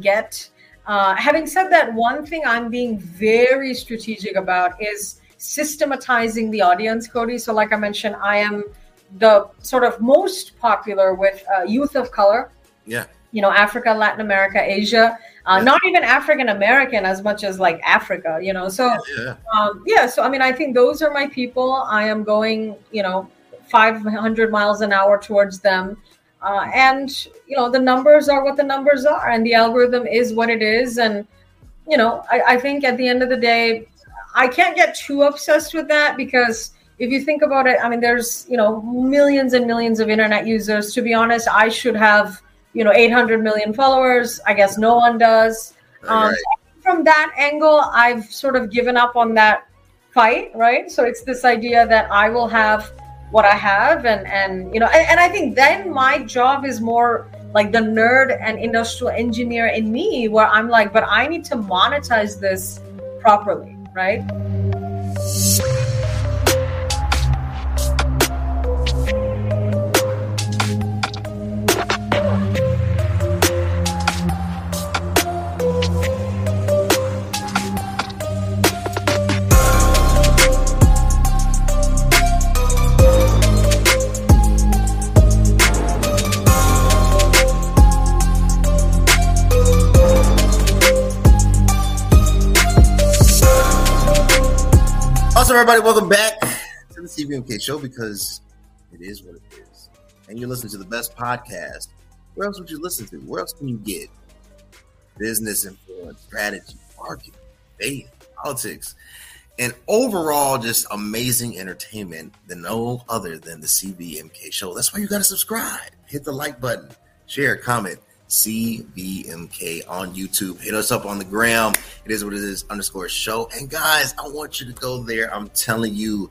get. Uh, having said that, one thing I'm being very strategic about is systematizing the audience, Cody. So, like I mentioned, I am the sort of most popular with uh, youth of color. Yeah. You know, Africa, Latin America, Asia. Uh, yeah. Not even African American as much as like Africa, you know. So, yeah. Um, yeah. So, I mean, I think those are my people. I am going, you know, 500 miles an hour towards them. Uh, and, you know, the numbers are what the numbers are, and the algorithm is what it is. And, you know, I, I think at the end of the day, I can't get too obsessed with that because if you think about it, I mean, there's, you know, millions and millions of internet users. To be honest, I should have, you know, 800 million followers. I guess no one does. Um, right. From that angle, I've sort of given up on that fight, right? So it's this idea that I will have what I have, and and you know, and, and I think then my job is more like the nerd and industrial engineer in me, where I'm like, but I need to monetize this properly, right? Everybody? Welcome back to the CVMK show because it is what it is. And you're listening to the best podcast. Where else would you listen to? Where else can you get business influence, strategy, marketing, faith, politics, and overall just amazing entertainment than no other than the CVMK show? That's why you got to subscribe, hit the like button, share, comment CVMK on YouTube. Hit us up on the gram. It is what it is underscore show. And guys, I want you to go there. I'm telling you,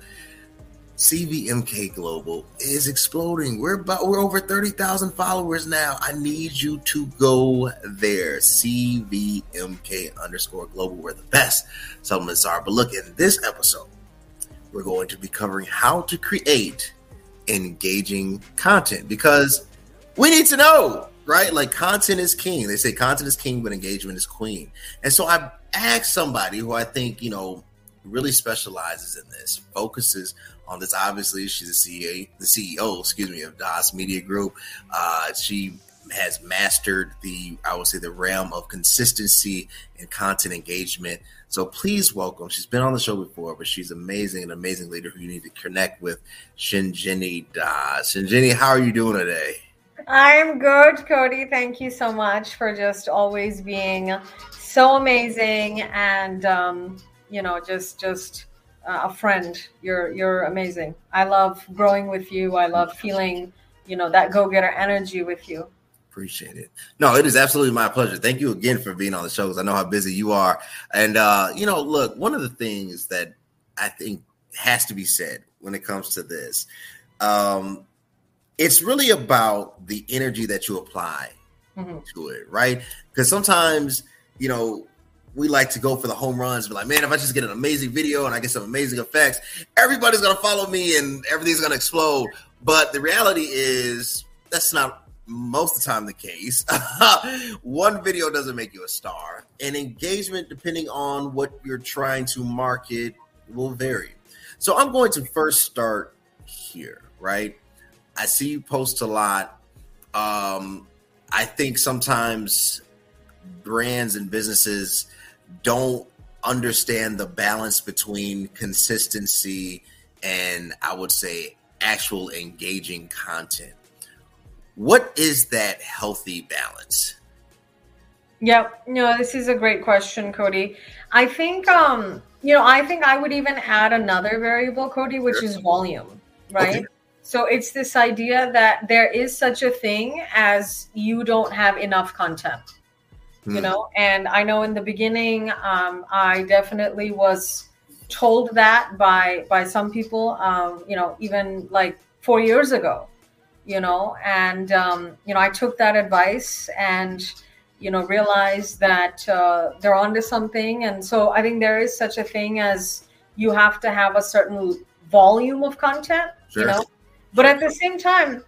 CVMK Global is exploding. We're about we're over 30,000 followers now. I need you to go there. CVMK underscore global, where the best supplements are. But look, in this episode, we're going to be covering how to create engaging content because we need to know right? Like content is king. They say content is king, but engagement is queen. And so I asked somebody who I think, you know, really specializes in this, focuses on this. Obviously, she's the CEO, the CEO, excuse me, of Das Media Group. Uh, she has mastered the, I would say, the realm of consistency and content engagement. So please welcome. She's been on the show before, but she's amazing, an amazing leader who you need to connect with, Shinjini Das. Shinjini, how are you doing today? I'm good, Cody. Thank you so much for just always being so amazing and um, you know just just uh, a friend. You're you're amazing. I love growing with you. I love feeling you know that go getter energy with you. Appreciate it. No, it is absolutely my pleasure. Thank you again for being on the show because I know how busy you are. And uh, you know, look, one of the things that I think has to be said when it comes to this. Um, it's really about the energy that you apply mm-hmm. to it, right? Because sometimes, you know, we like to go for the home runs, be like, man, if I just get an amazing video and I get some amazing effects, everybody's gonna follow me and everything's gonna explode. But the reality is that's not most of the time the case. One video doesn't make you a star, and engagement, depending on what you're trying to market, will vary. So I'm going to first start here, right? I see you post a lot. Um, I think sometimes brands and businesses don't understand the balance between consistency and I would say actual engaging content. What is that healthy balance? Yep. No, this is a great question, Cody. I think um, you know, I think I would even add another variable, Cody, which sure. is volume, right? Okay. So it's this idea that there is such a thing as you don't have enough content, mm. you hmm. know. And I know in the beginning, um, I definitely was told that by by some people, um, you know, even like four years ago, you know. And um, you know, I took that advice and you know realized that uh, they're onto something. And so I think there is such a thing as you have to have a certain volume of content, sure. you know but at the same time,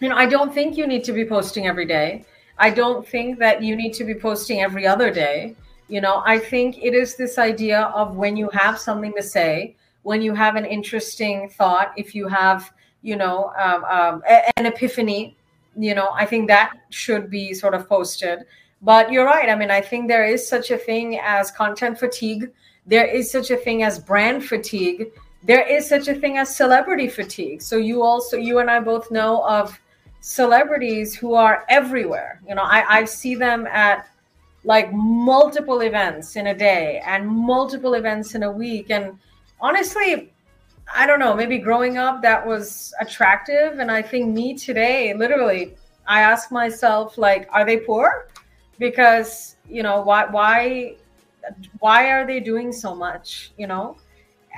you know, I don't think you need to be posting every day. I don't think that you need to be posting every other day. You know, I think it is this idea of when you have something to say, when you have an interesting thought, if you have, you know, um, um, an epiphany, you know, I think that should be sort of posted. But you're right. I mean, I think there is such a thing as content fatigue. There is such a thing as brand fatigue. There is such a thing as celebrity fatigue. So you also, you and I both know of celebrities who are everywhere. You know, I, I see them at like multiple events in a day and multiple events in a week. And honestly, I don't know, maybe growing up that was attractive. And I think me today, literally, I ask myself, like, are they poor? Because, you know, why why why are they doing so much? You know?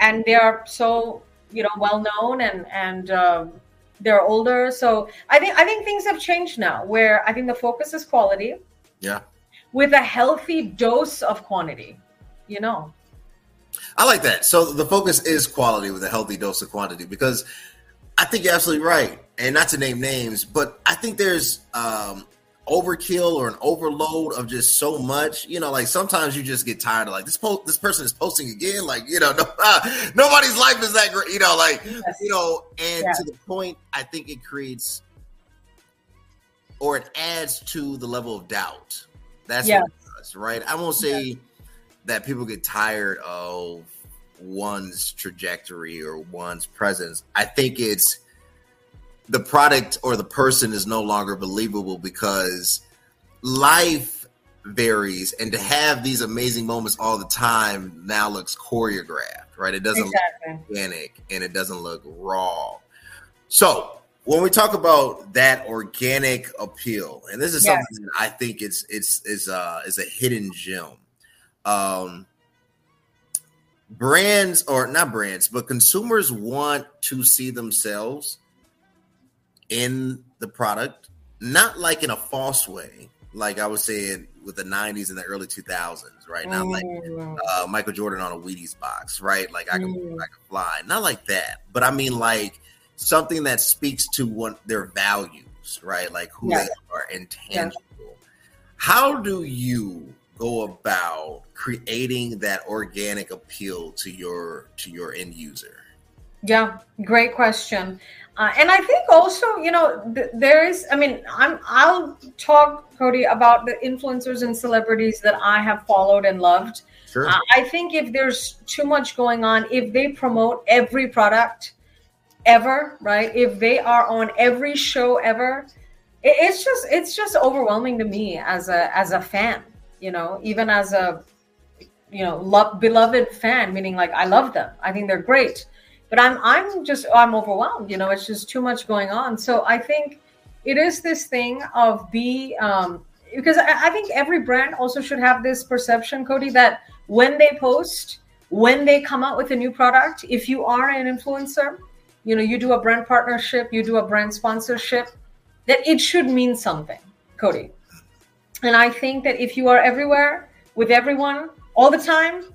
And they are so, you know, well known and and um they're older. So I think I think things have changed now where I think the focus is quality. Yeah. With a healthy dose of quantity, you know. I like that. So the focus is quality with a healthy dose of quantity because I think you're absolutely right. And not to name names, but I think there's um, overkill or an overload of just so much. You know, like sometimes you just get tired of like this. Po- this person is posting again. Like you know, no, uh, nobody's life is that great. You know, like yes. you know, and to the point, I think it creates or it adds to the level of doubt. That's yes. what it does, right? I won't say yes. that people get tired of one's trajectory or one's presence. I think it's the product or the person is no longer believable because life varies and to have these amazing moments all the time now looks choreographed right it doesn't exactly. look organic and it doesn't look raw so when we talk about that organic appeal and this is yes. something that i think it's it's is uh is a hidden gem um brands or not brands but consumers want to see themselves in the product, not like in a false way, like I was saying with the 90s and the early 2000s, right? Not mm. like uh, Michael Jordan on a Wheaties box, right? Like I can, mm. I can fly, not like that, but I mean like something that speaks to what their values, right? Like who they are intangible. How do you go about creating that organic appeal to your to your end user? Yeah, great question. Uh, and I think also, you know, th- there is. I mean, I'm. I'll talk, Cody, about the influencers and celebrities that I have followed and loved. Sure. Uh, I think if there's too much going on, if they promote every product ever, right? If they are on every show ever, it, it's just it's just overwhelming to me as a as a fan. You know, even as a you know love, beloved fan, meaning like I love them. I think they're great but i'm i'm just i'm overwhelmed you know it's just too much going on. So i think it is this thing of be um because I, I think every brand also should have this perception cody that when they post when they come out with a new product if you are an influencer you know you do a brand partnership you do a brand sponsorship that it should mean something cody. And i think that if you are everywhere with everyone all the time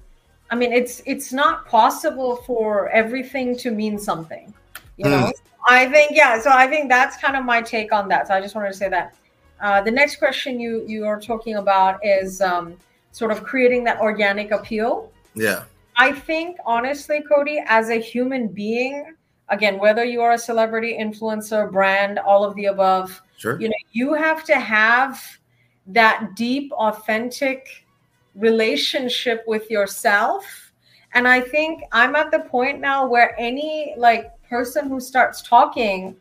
I mean, it's it's not possible for everything to mean something. You mm. know, I think yeah. So I think that's kind of my take on that. So I just wanted to say that. Uh, the next question you you are talking about is um, sort of creating that organic appeal. Yeah. I think honestly, Cody, as a human being, again, whether you are a celebrity, influencer, brand, all of the above, sure. you know, you have to have that deep, authentic relationship with yourself. And i think i'm at the point now where any like person who starts talking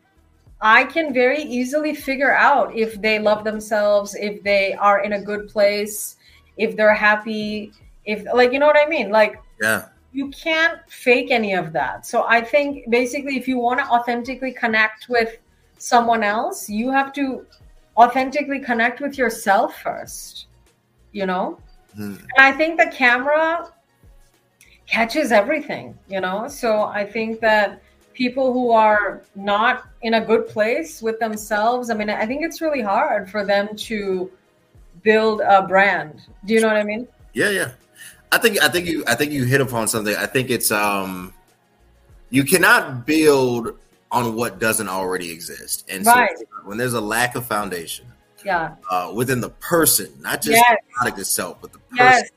i can very easily figure out if they love themselves if they are in a good place if they're happy if like you know what i mean? Like yeah. you can't fake any of that. So i think basically if you want to authentically connect with someone else you have to authentically connect with yourself first you know Mm. And I think the camera catches everything, you know? So I think that people who are not in a good place with themselves, I mean, I think it's really hard for them to build a brand. Do you know what I mean? Yeah, yeah. I think I think you I think you hit upon something. I think it's um you cannot build on what doesn't already exist. And right. so when there's a lack of foundation, Yeah. Uh, within the person, not just yes. the product itself, but the person. Yes.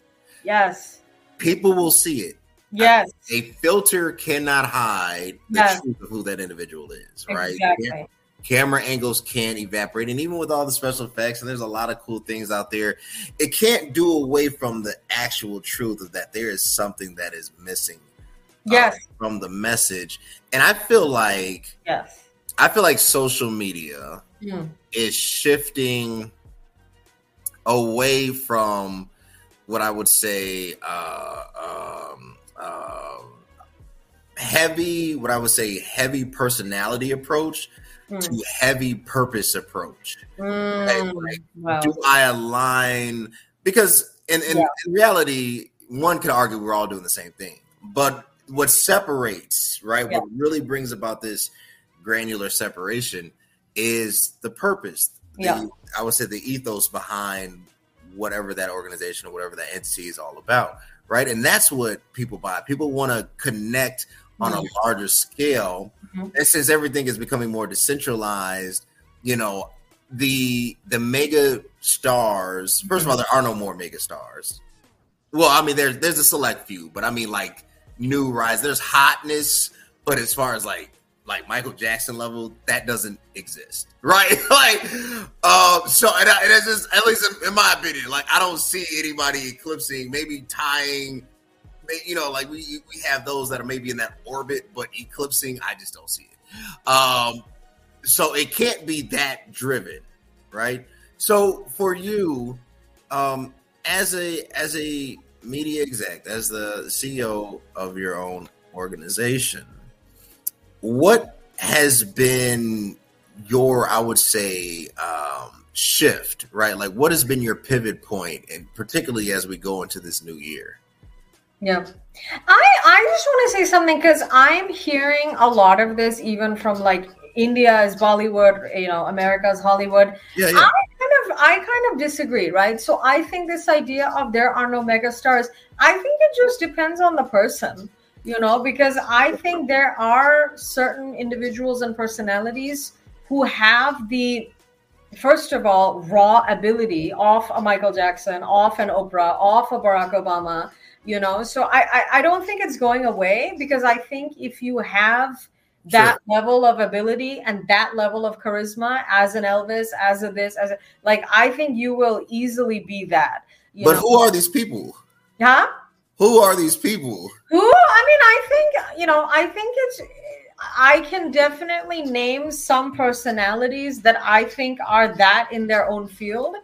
Yes. People will see it. Yes. A filter cannot hide the yes. truth of who that individual is, right? Exactly. Camera angles can't evaporate. And even with all the special effects, and there's a lot of cool things out there, it can't do away from the actual truth of that there is something that is missing. Uh, yes. Uh, from the message. And I feel like yes. I feel like social media mm. is shifting away from what I would say uh, um, uh, heavy, what I would say heavy personality approach mm. to heavy purpose approach. Mm. Like, wow. Do I align? Because in, in, yeah. in reality, one could argue we're all doing the same thing, but what separates, right? Yeah. What really brings about this granular separation is the purpose. The, yeah. I would say the ethos behind whatever that organization or whatever that entity is all about, right? And that's what people buy. People want to connect on a larger scale. Mm-hmm. And since everything is becoming more decentralized, you know, the the mega stars. 1st mm-hmm. of all, there are no more mega stars. Well, I mean, there's there's a select few, but I mean, like new rise. There's hotness, but as far as like like Michael Jackson level, that doesn't exist, right? like, uh, so and, I, and just at least in, in, my opinion, like I don't see anybody eclipsing, maybe tying, you know, like we we have those that are maybe in that orbit, but eclipsing, I just don't see it. Um, so it can't be that driven, right? So for you, um, as a as a media exec, as the CEO of your own organization, what has been your, I would say, um, shift, right? Like, what has been your pivot point, and particularly as we go into this new year? Yeah. I I just want to say something because I'm hearing a lot of this even from like India is Bollywood, you know, America America's Hollywood. Yeah, yeah. I kind of I kind of disagree, right? So I think this idea of there are no megastars, I think it just depends on the person you know, because I think there are certain individuals and personalities who have the first of all raw ability off a Michael Jackson, off an Oprah, off a Barack Obama, you know. So I, I, I don't think it's going away because I think if you have that sure. level of ability and that level of charisma as an Elvis, as a this, as a like I think you will easily be that. but know? who are these people? Huh? Who are these people? Who? I mean, I think you know. I think it's. I can definitely name some personalities that I think are that in their own field.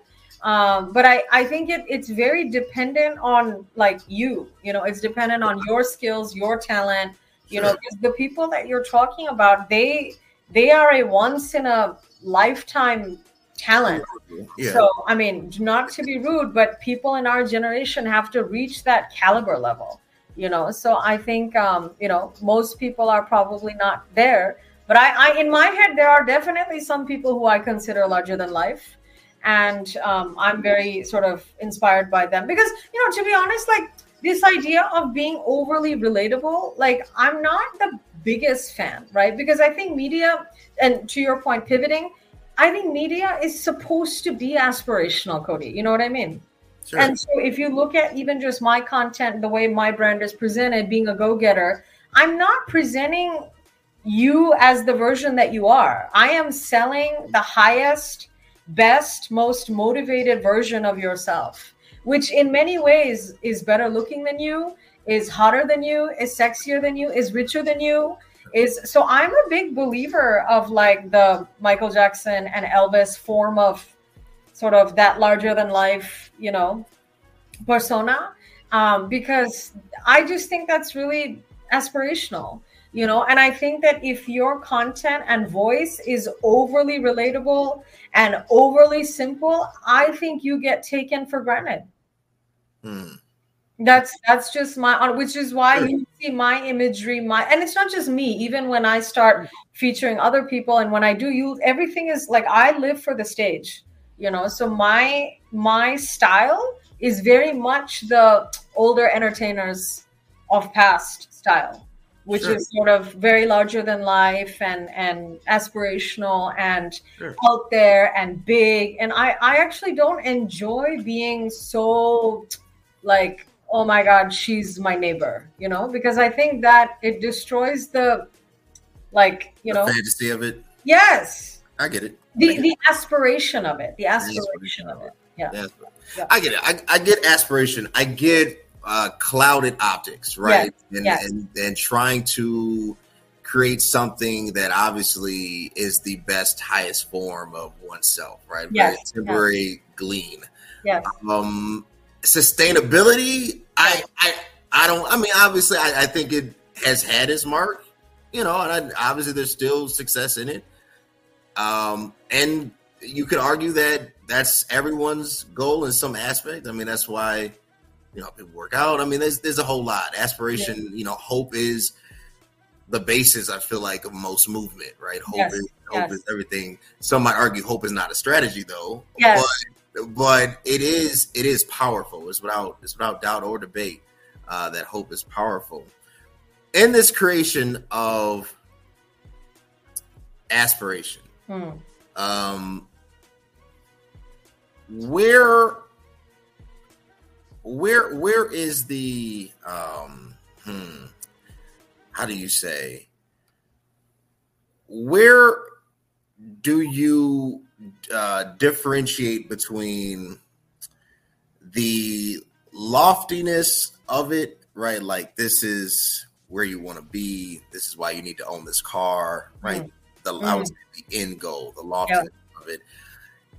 Um, but I, I think it, it's very dependent on like you, you know, it's dependent on your skills, your talent, you sure. know, the people that you're talking about, they, they are a once in a lifetime talent. Yeah. So, I mean, not to be rude, but people in our generation have to reach that caliber level, you know. So, I think, um, you know, most people are probably not there. But I, I, in my head, there are definitely some people who I consider larger than life. And um, I'm very sort of inspired by them because, you know, to be honest, like this idea of being overly relatable, like I'm not the biggest fan, right? Because I think media, and to your point, pivoting, I think media is supposed to be aspirational, Cody. You know what I mean? Sure. And so if you look at even just my content, the way my brand is presented, being a go getter, I'm not presenting you as the version that you are. I am selling the highest, best, most motivated version of yourself, which in many ways is better looking than you, is hotter than you, is sexier than you, is richer than you, is so I'm a big believer of like the Michael Jackson and Elvis form of sort of that larger than life, you know, persona. Um, because I just think that's really aspirational, you know, and I think that if your content and voice is overly relatable and overly simple, I think you get taken for granted. Hmm. That's that's just my uh, which is why you see my imagery, my and it's not just me. Even when I start featuring other people, and when I do, you everything is like I live for the stage, you know. So my my style is very much the older entertainers of past style, which sure. is sort of very larger than life and and aspirational and sure. out there and big and i i actually don't enjoy being so like oh my god she's my neighbor you know because i think that it destroys the like you the know fantasy of it yes i get it the get the it. aspiration of it the aspiration, of it, yeah. yeah. i get it I, I get aspiration i get uh, clouded optics, right? Yes. And, yes. and and trying to create something that obviously is the best, highest form of oneself, right? Yes. Temporary yes. glean. Yes. Um, sustainability, I, I, I don't. I mean, obviously, I, I think it has had its mark, you know, and I, obviously there's still success in it. Um, and you could argue that that's everyone's goal in some aspect. I mean, that's why you know people work out. I mean, there's there's a whole lot. Aspiration, yeah. you know, hope is the basis. I feel like of most movement, right? Hope yes. is hope yes. is everything. Some might argue hope is not a strategy, though. Yes. But but it is it is powerful. It's without it's without doubt or debate uh, that hope is powerful. In this creation of aspiration, hmm. um, where where where is the um hmm, how do you say where do you uh, differentiate between the loftiness of it right like this is where you want to be this is why you need to own this car right mm. the mm. I would say the end goal the loftiness yeah. of it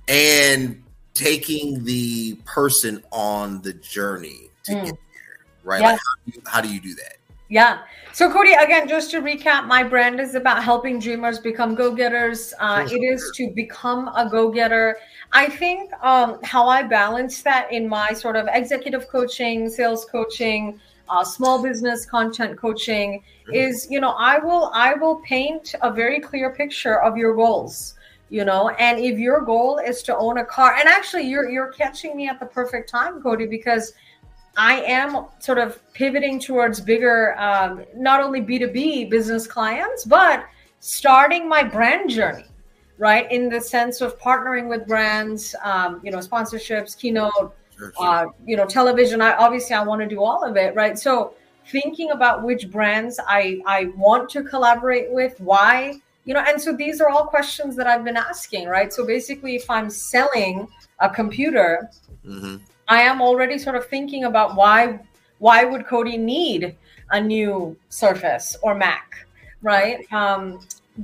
and taking the person on the journey to mm. get there, right? Like how, do you, how do you do that? Yeah. So, Cody, again, just to recap, my brand is about helping dreamers become go getters. Uh, it is to become a go getter. I think um, how I balance that in my sort of executive coaching, sales coaching, uh, small business content coaching is, you know, I will I will paint a very clear picture of your goals you know and if your goal is to own a car and actually you're you're catching me at the perfect time cody because i am sort of pivoting towards bigger um, not only b2b business clients but starting my brand journey right in the sense of partnering with brands um, you know sponsorships keynote sure, sure. Uh, you know television i obviously i want to do all of it right so thinking about which brands i i want to collaborate with why you know and so these are all questions that i've been asking right so basically if i'm selling a computer mm-hmm. I am already sort of thinking about why why would cody need a new surface or mac right? Um,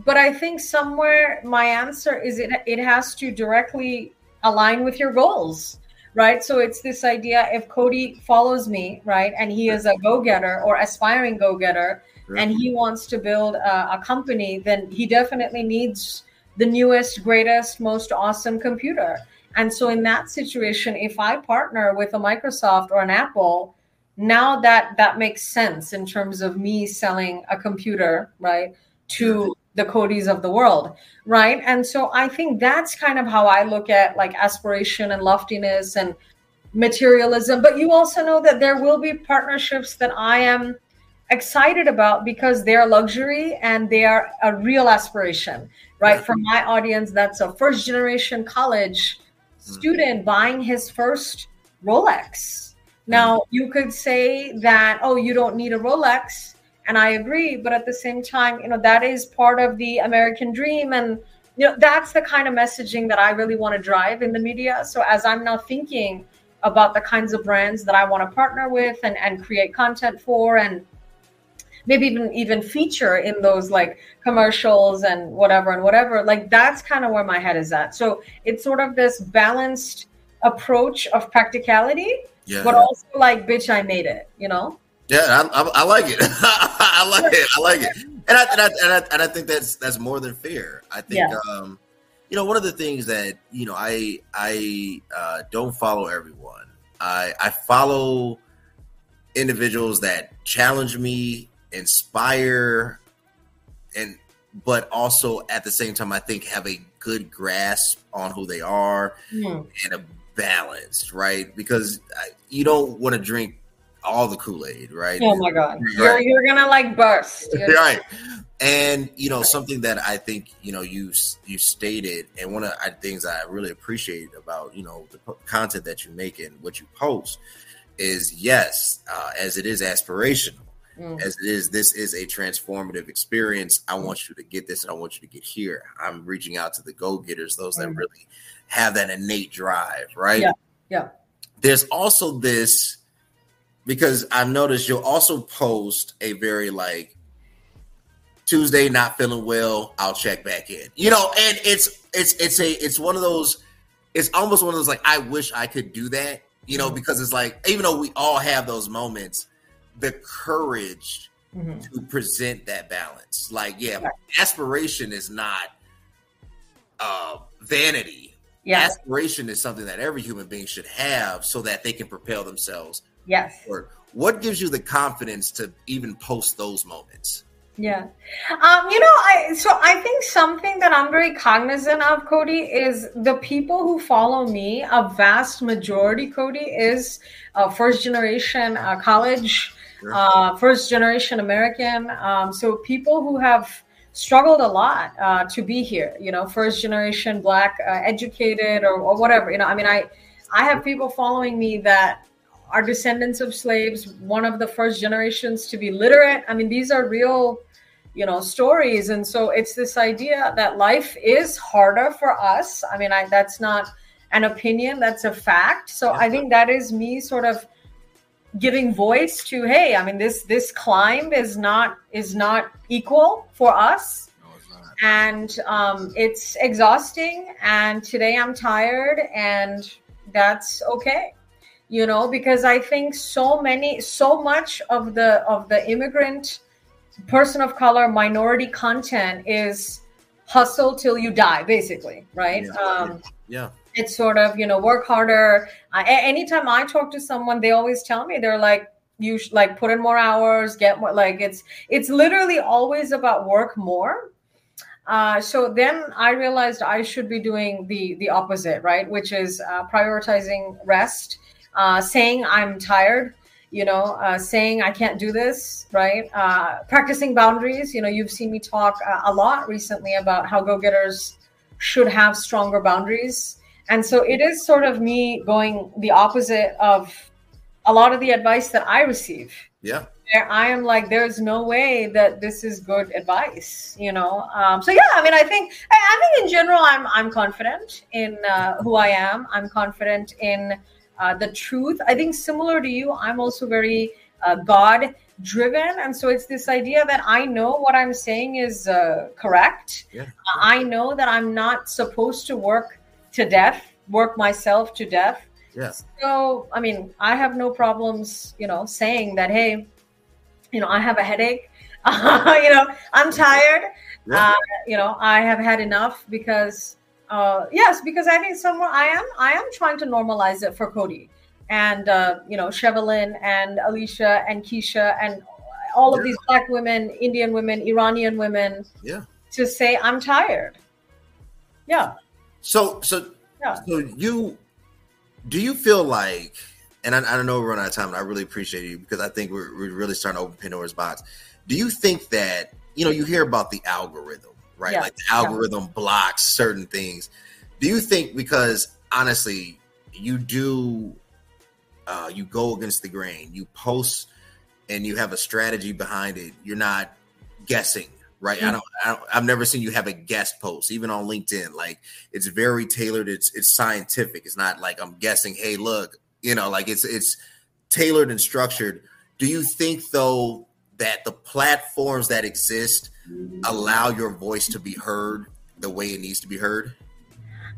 but i think somewhere my answer is it it has to directly align with your goals right? So it's this idea if cody follows me right and he is a go-getter or aspiring go-getter and he wants to build a, a company, then he definitely needs the newest, greatest, most awesome computer. And so, in that situation, if I partner with a Microsoft or an Apple, now that that makes sense in terms of me selling a computer, right, to the Codys of the world, right? And so, I think that's kind of how I look at like aspiration and loftiness and materialism. But you also know that there will be partnerships that I am excited about because they're luxury and they are a real aspiration, right? For my audience, that's a first generation college. Student buying his first Rolex. Now, mm-hmm. you could say that, oh, you don't need a Rolex. And I agree. But at the same time, you know, that is part of the American dream. And, you know, that's the kind of messaging that I really want to drive in the media. So as I'm now thinking about the kinds of brands that I want to partner with and, and create content for and maybe even even feature in those like commercials and whatever and whatever like that's kind of where my head is at. So it's sort of this balanced approach of practicality yeah. but also like bitch i made it you know? Yeah i, I, I like it. I like it. I like it. And I, and I, and I and I think that's that's more than fair. I think yeah. um you know one of the things that you know i i uh, don't follow everyone. I i follow individuals that challenge me inspire and but also at the same time i think have a good grasp on who they are mm. and a balance right because you don't want to drink all the Kool Aid, right? Oh my god, right. you're, you're gonna like burst, right? And you know something that I think you know you you stated, and one of the things I really appreciate about you know the content that you make and what you post is yes, uh, as it is aspirational, mm. as it is this is a transformative experience. I want you to get this, and I want you to get here. I'm reaching out to the go getters, those that mm. really have that innate drive, right? Yeah, yeah. There's also this because I've noticed you'll also post a very like Tuesday not feeling well, I'll check back in. You know, and it's it's it's a it's one of those it's almost one of those like I wish I could do that, you know, mm-hmm. because it's like even though we all have those moments, the courage mm-hmm. to present that balance. Like, yeah, right. aspiration is not uh vanity. Yeah. Aspiration is something that every human being should have so that they can propel themselves. Yes. Or what gives you the confidence to even post those moments? Yeah. Um, you know, I so I think something that I'm very cognizant of, Cody, is the people who follow me, a vast majority, Cody, is uh, first generation uh, college, uh, first generation American. Um, so people who have struggled a lot uh, to be here, you know, first generation black uh, educated or, or whatever. You know, I mean, I I have people following me that are descendants of slaves, one of the first generations to be literate. I mean, these are real you know stories and so it's this idea that life is harder for us i mean I, that's not an opinion that's a fact so i think that is me sort of giving voice to hey i mean this this climb is not is not equal for us. And um, it's exhausting. And today i'm tired and that's okay you know because i think so many so much of the of the immigrant person of color minority content is hustle till you die basically right? Yeah. Um, yeah it's sort of you know work harder uh, anytime i talk to someone they always tell me they're like you should like put in more hours get more like it's it's literally always about work more uh, so then i realized i should be doing the the opposite right which is uh, prioritizing rest uh, saying i'm tired you know, uh, saying I can't do this, right? Uh, practicing boundaries. You know, you've seen me talk uh, a lot recently about how go getters should have stronger boundaries. And so it is sort of me going the opposite of a lot of the advice that I receive. Yeah. Where I am like, there's no way that this is good advice, you know. Um, so yeah, I mean, I think I, I, think in general, I'm I'm confident in uh, who I am. I'm confident in uh, the truth. I think similar to you, I'm also very uh, God driven. And so it's this idea that I know what I'm saying is uh, correct. Yeah. I know that I'm not supposed to work to death, work myself to death. Yeah. So, I mean, I have no problems, you know, saying that, hey, you know, I have a headache. you know, I'm tired. Yeah. Uh, you know, I have had enough because uh, yes, because I think somewhere I am I am trying to normalize it for Cody and uh, you know Shevelin and Alicia and Keisha and all of these black women, Indian women, Iranian women. Yeah. To say I'm tired. Yeah. So so yeah. so you do you feel like and I, I don't know we're running out of time and I really appreciate you because I think we're, we're really starting to open Pandora's box. Do you think that you know you hear about the algorithm right? Yeah. Like the algorithm yeah. blocks certain things. Do you think because honestly, you do uh, you go against the grain, you post and you have a strategy behind it. You're not guessing, right? Mm-hmm. I, don't, I don't I've never seen you have a guest post, even on LinkedIn. Like it's very tailored. It's it's scientific. It's not like I'm guessing. Hey, look, you know, like it's it's tailored and structured. Do you think though that the platforms that exist allow your voice to be heard the way it needs to be heard?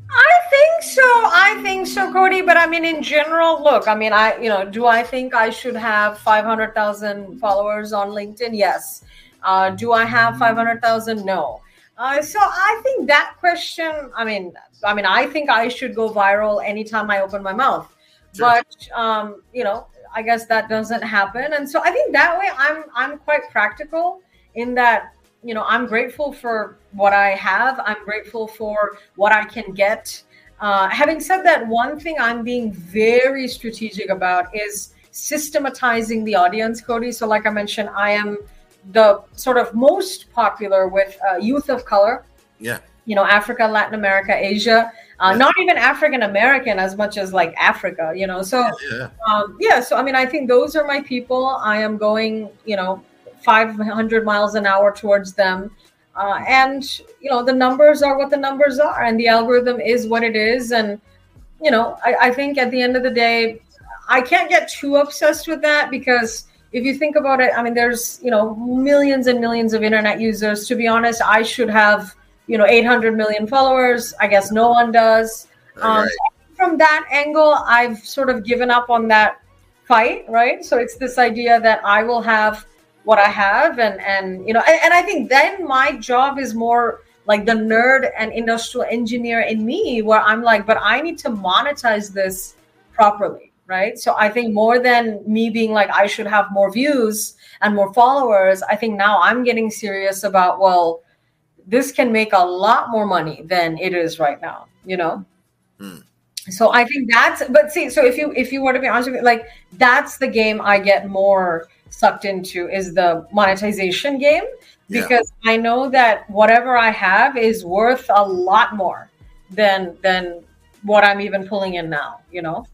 I think so. I think so, Cody. But I mean, in general, look, I mean, I, you know, do I think I should have 500,000 followers on LinkedIn? Yes. Uh, do I have 500,000? No. Uh, so I think that question, I mean, I mean, I think I should go viral anytime I open my mouth. Sure. But, um, you know, I guess that doesn't happen. And so I think that way I'm, I'm quite practical in that you know i'm grateful for what i have i'm grateful for what i can get uh, having said that one thing i'm being very strategic about is systematizing the audience, Cody. So, like I mentioned, I am the sort of most popular with uh, youth of color. Yeah. You know, Africa, Latin America, Asia. Uh, yeah. Not even African American as much as like Africa, you know. So, yeah. Um, yeah. So, I mean, I think those are my people. I am going, you know, 500 miles an hour towards them. Uh, and, you know, the numbers are what the numbers are, and the algorithm is what it is. And, you know, I, I think at the end of the day, I can't get too obsessed with that because if you think about it, I mean, there's, you know, millions and millions of internet users. To be honest, I should have, you know, 800 million followers. I guess no one does. Um, right. From that angle, I've sort of given up on that fight, right? So it's this idea that I will have what I have, and and you know, and, and I think then my job is more like the nerd and industrial engineer in me, where I'm like, but I need to monetize this properly right? So I think more than me being like, I should have more views and more followers, I think now I'm getting serious about, well, this can make a lot more money than it is right now, you know? Hmm. So I think that's, but see, so if you if you were to be honest with me, like that's the game I get more sucked into is the monetization game because yeah. I know that whatever I have is worth a lot more than than what I'm even pulling in now, you know?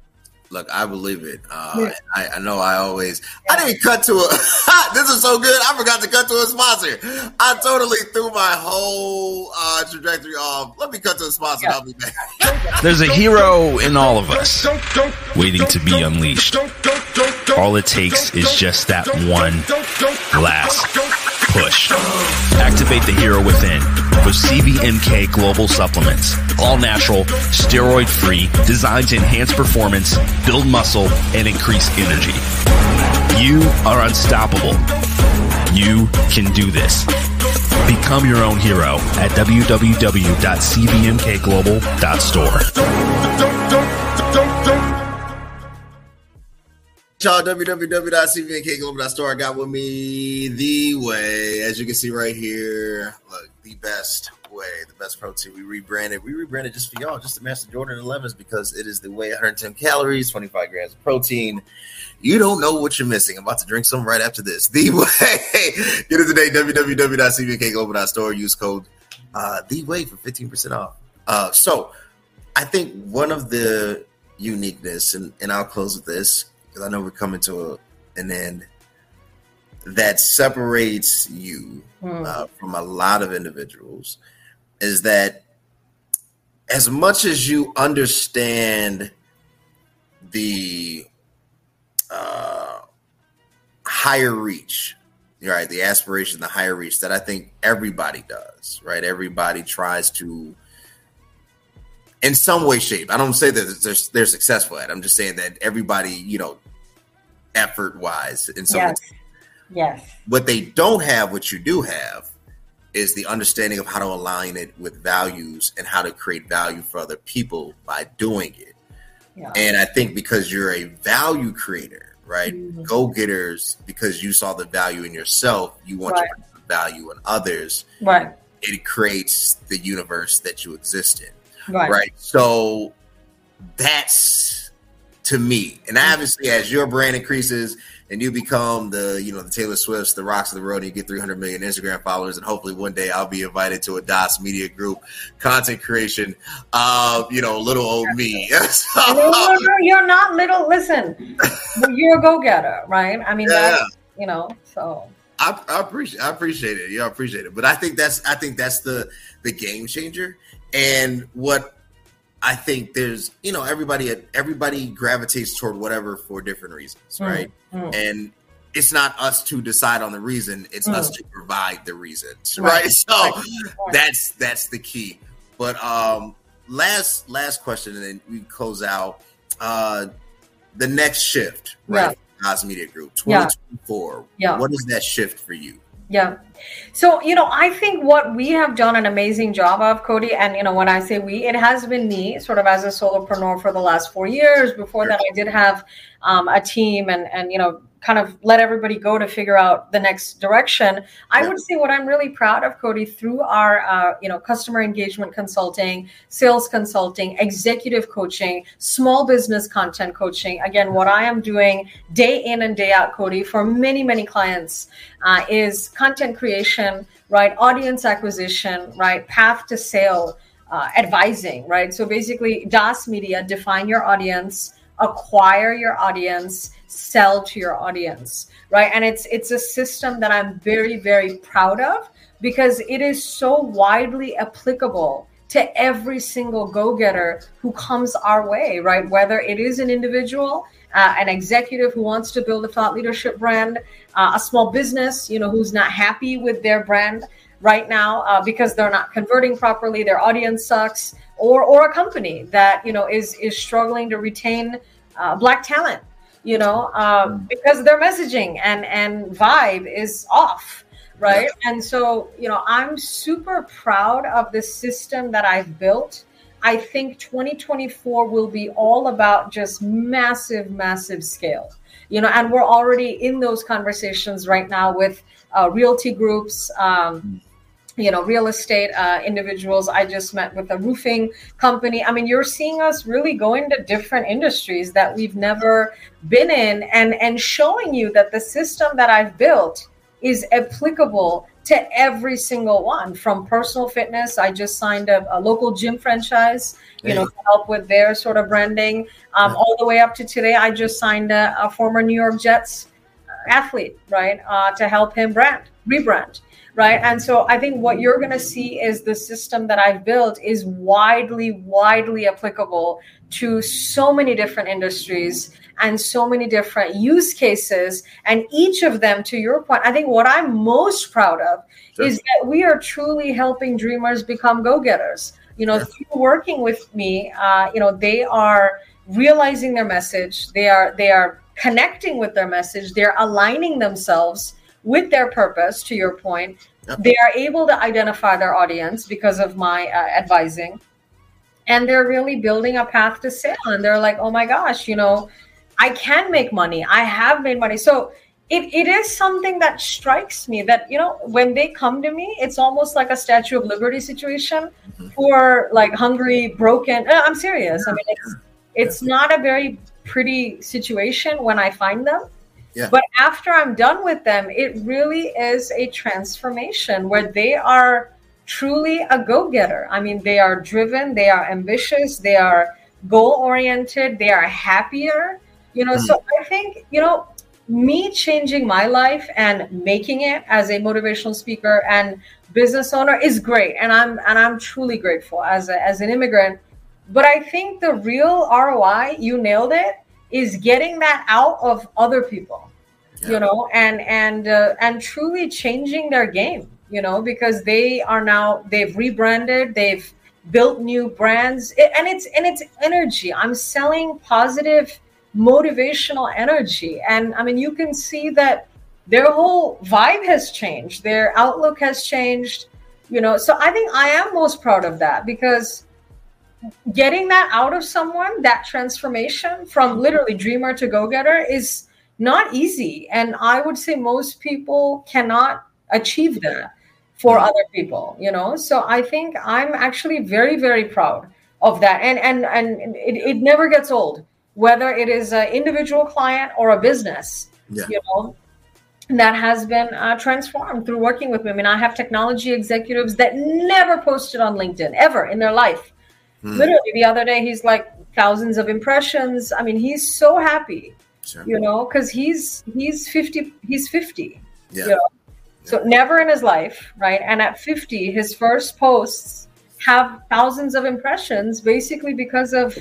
Look, I believe it. Uh, yeah. I, I, know I always. Yeah. I didn't cut to a. this is so good. I forgot to cut to a sponsor. I totally threw my whole uh, trajectory off. Let me cut to a sponsor. Yeah. I'll be back. There's a hero in all of us, waiting to be unleashed. All it takes is just that one last push. Activate the hero within with CVMK Global Supplements. All natural, steroid free, designed to enhance performance, build muscle, and increase energy. You are unstoppable. You can do this. Become your own hero at www.cvmkglobal.store y'all www.cvmkglobal.store. I got with me the way, as you can see right here. Look, the best way, the best protein. We rebranded. We rebranded just for y'all, just to match the Jordan 11s because it is the way 110 calories, 25 grams of protein. You don't know what you're missing. I'm about to drink some right after this. The way. Get it today, www.cvmkglobal.store. Use code uh, the way for 15% off. Uh, so I think one of the uniqueness, and, and I'll close with this because I know we're coming to a, an end that separates you mm. uh, from a lot of individuals is that as much as you understand the uh, higher reach, right? The aspiration, the higher reach that I think everybody does, right? Everybody tries to in some way, shape. I don't say that they're, they're successful at. It. I'm just saying that everybody, you know, effort wise, And so, yes. yes. What they don't have, what you do have, is the understanding of how to align it with values and how to create value for other people by doing it. Yeah. And I think because you're a value creator, right? Mm-hmm. Go getters, because you saw the value in yourself, you want right. to put value in others. Right. It creates the universe that you exist in. Right. right? So that's to me. And obviously, as your brand increases and you become the, you know, the Taylor Swifts, the rocks of the road, and you get 300 million Instagram followers, and hopefully one day I'll be invited to a Das Media Group content creation. Uh, you know, little old me. so, no, no, no, you're not little. Listen, you're a go getter, right? I mean, yeah. that's, you know, so. I, I, appreciate I appreciate it. Yeah, I appreciate it. But I think that's I think that's the the game changer. And what I think there's, you know, everybody everybody gravitates toward whatever for different reasons, mm, right? Mm. And it's not us to decide on the reason; it's mm. us to provide the reasons, right? right? So right. that's that's the key. But um, last last question, and then we close out. Uh, the next shift, right? Yeah. Media Group, 2024. Yeah. What is that shift for you? Yeah. So, you know, I think what we have done an amazing job of, Cody, and, you know, when I say we, it has been me sort of as a solopreneur for the last four years. Before that, I did have um, a team and, and, you know, kind of let everybody go to figure out the next direction. I would say what I'm really proud of, Cody, through our uh, you know customer engagement consulting, sales consulting, executive coaching, small business content coaching. Again, what I am doing day in and day out, Cody, for many many clients uh, is content creation, right? Audience acquisition, right? Path to sale. Uh, advising, right? So basically, DAS Media, define your audience, acquire your audience, sell to your audience right? And it's it's a system that i'm very very proud of because it is so widely applicable to every single go-getter who comes our way right? Whether it is an individual uh, an executive who wants to build a thought leadership brand uh, a small business you know who's not happy with their brand right now uh, because they're not converting properly their audience sucks or or a company that you know is is struggling to retain uh, black talent you know, um, mm. because their messaging and and vibe is off, right? Yeah. And so, you know, I'm super proud of the system that I've built. I think 2024 will be all about just massive, massive scale. You know, and we're already in those conversations right now with uh, realty groups. Um, mm you know real estate uh, individuals. I just met with a roofing company. I mean you're seeing us really go into different industries that we've never been in and and showing you that the system that i've built is applicable to every single one from personal fitness. I just signed a, a local gym franchise you know to help with their sort of branding um, all the way up to today i just signed a, a former new york jets athlete right uh, to help him brand rebrand right? And so i think what you're going to see is the system that i've built is widely widely applicable to so many different industries and so many different use cases and each of them to your point i think what i'm most proud of sure. is that we are truly helping dreamers become go-getters. You know through working with me uh, you know they are realizing their message they are they are connecting with their message they're aligning themselves with their purpose, to your point. Yep. They are able to identify their audience because of my uh, advising. And they're really building a path to sale. And they're like, oh my gosh, you know, I can make money. I have made money. So it, it is something that strikes me that, you know, when they come to me, it's almost like a Statue of Liberty situation mm-hmm. for like hungry, broken. Uh, I'm serious. I mean, it's, it's not a very pretty situation when I find them yeah. But after I'm done with them, it really is a transformation where they are truly a go getter. I mean, they are driven, they are ambitious, they are goal oriented, they are happier. You know, mm. so I think, you know, me changing my life and making it as a motivational speaker and business owner is great and i'm and i'm truly grateful as a, as an immigrant but i think the real roi you nailed it is getting that out of other people yeah. you know and and uh, and truly changing their game you know because they are now they've rebranded they've built new brands. And it's and it's energy. I'm selling positive motivational energy. And i mean you can see that their whole vibe has changed. Their outlook has changed you know. So i think i am most proud of that because getting that out of someone that transformation from literally dreamer to go-getter is not easy and i would say most people cannot achieve that for other people you know so i think i'm actually very very proud of that and and and it, it never gets old whether it is an individual client or a business yeah. you know that has been uh, transformed through working with me. I mean, I have technology executives that never posted on LinkedIn ever in their life. Mm. Literally, the other day, he's like thousands of impressions. I mean, he's so happy, sure. you know, because he's he's fifty. He's fifty. Yeah. You know? yeah. So never in his life, right? And at fifty, his first posts have thousands of impressions, basically because of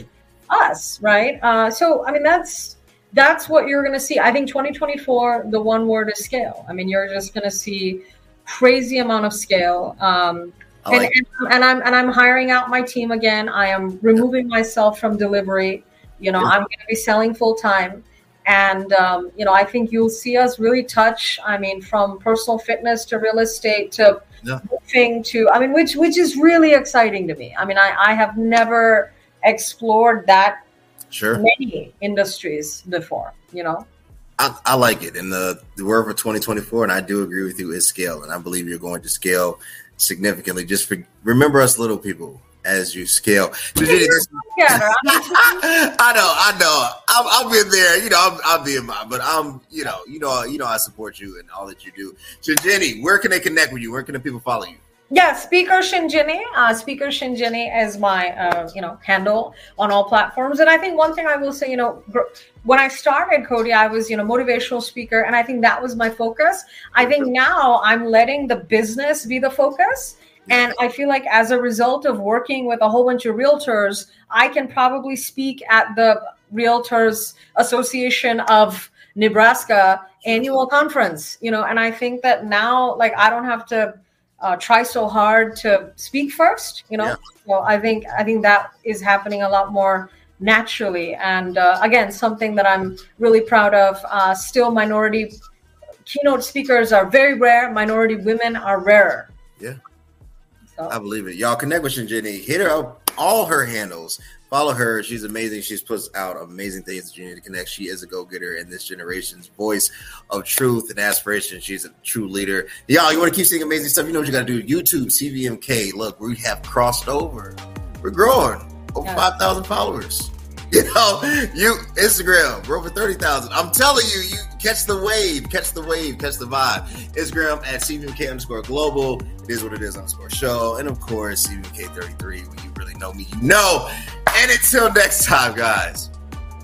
us, right? Uh, so I mean, that's that's what you're going to see. I think 2024, the one word is scale. I mean, you're just going to see crazy amount of scale. Um, and, like and, and, I'm and I'm hiring out my team again. I am removing myself from delivery. You know, yeah. I'm going to be selling full time. and um, you know i think you'll see us really touch i mean from personal fitness to real estate to yeah. moving to i mean which which is really exciting to me i mean i i have never explored that sure many industries before you know I, I, like it. And the, the word for 2024, and I do agree with you, is scale. And I believe you're going to scale significantly. Just for, remember us little people as you scale. I know, I know. I'm, I've been there. You know, I'm, I'm being but I'm, you know, you know, you know, I support you and all that you do. So, Jenny, where can they connect with you? Where can the people follow you? Yeah, Speaker Shinjini. Uh, Speaker Shinjini is my, uh, you know, handle on all platforms. And I think one thing I will say, you know, when I started Cody, I was, you know, motivational speaker, and I think that was my focus. I think now I'm letting the business be the focus and I feel like as a result of working with a whole bunch of realtors, I can probably speak at the Realtors Association of Nebraska annual conference, you know, and I think that now, like, I don't have to uh, try so hard to speak first, you know. Yeah. So I think I think that is happening a lot more naturally, and uh, again, something that I'm really proud of. Uh, still, minority keynote speakers are very rare. Minority women are rarer. Yeah. So. I believe it. Y'all connect with Shinjini. Hit her up, all her handles. Follow her. She's amazing. She's puts out amazing things that you need to connect. She is a go-getter in this generation's voice of truth and aspiration. She's a true leader. Y'all, you want to keep seeing amazing stuff? You know what you got to do. YouTube, CVMK. Look, we have crossed over. We're growing. Over 5,000 followers. You know, you Instagram, we're over 30,000. I'm telling you, you catch the wave, catch the wave, catch the vibe. Instagram at CVMK underscore global. It is what it is underscore show. And of course, CVMK33. When you really know me, you know. And until next time, guys,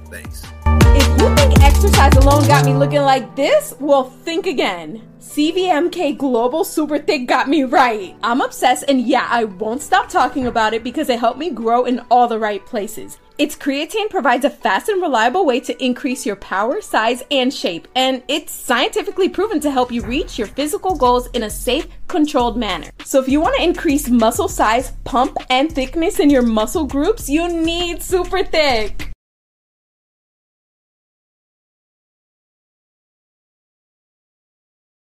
thanks. If you think exercise alone got me looking like this, well, think again. CVMK Global Super Thick got me right. I'm obsessed, and yeah, I won't stop talking about it because it helped me grow in all the right places. Its creatine provides a fast and reliable way to increase your power, size, and shape, and it's scientifically proven to help you reach your physical goals in a safe, controlled manner. So if you want to increase muscle size, pump, and thickness in your muscle groups, you need Super Thick.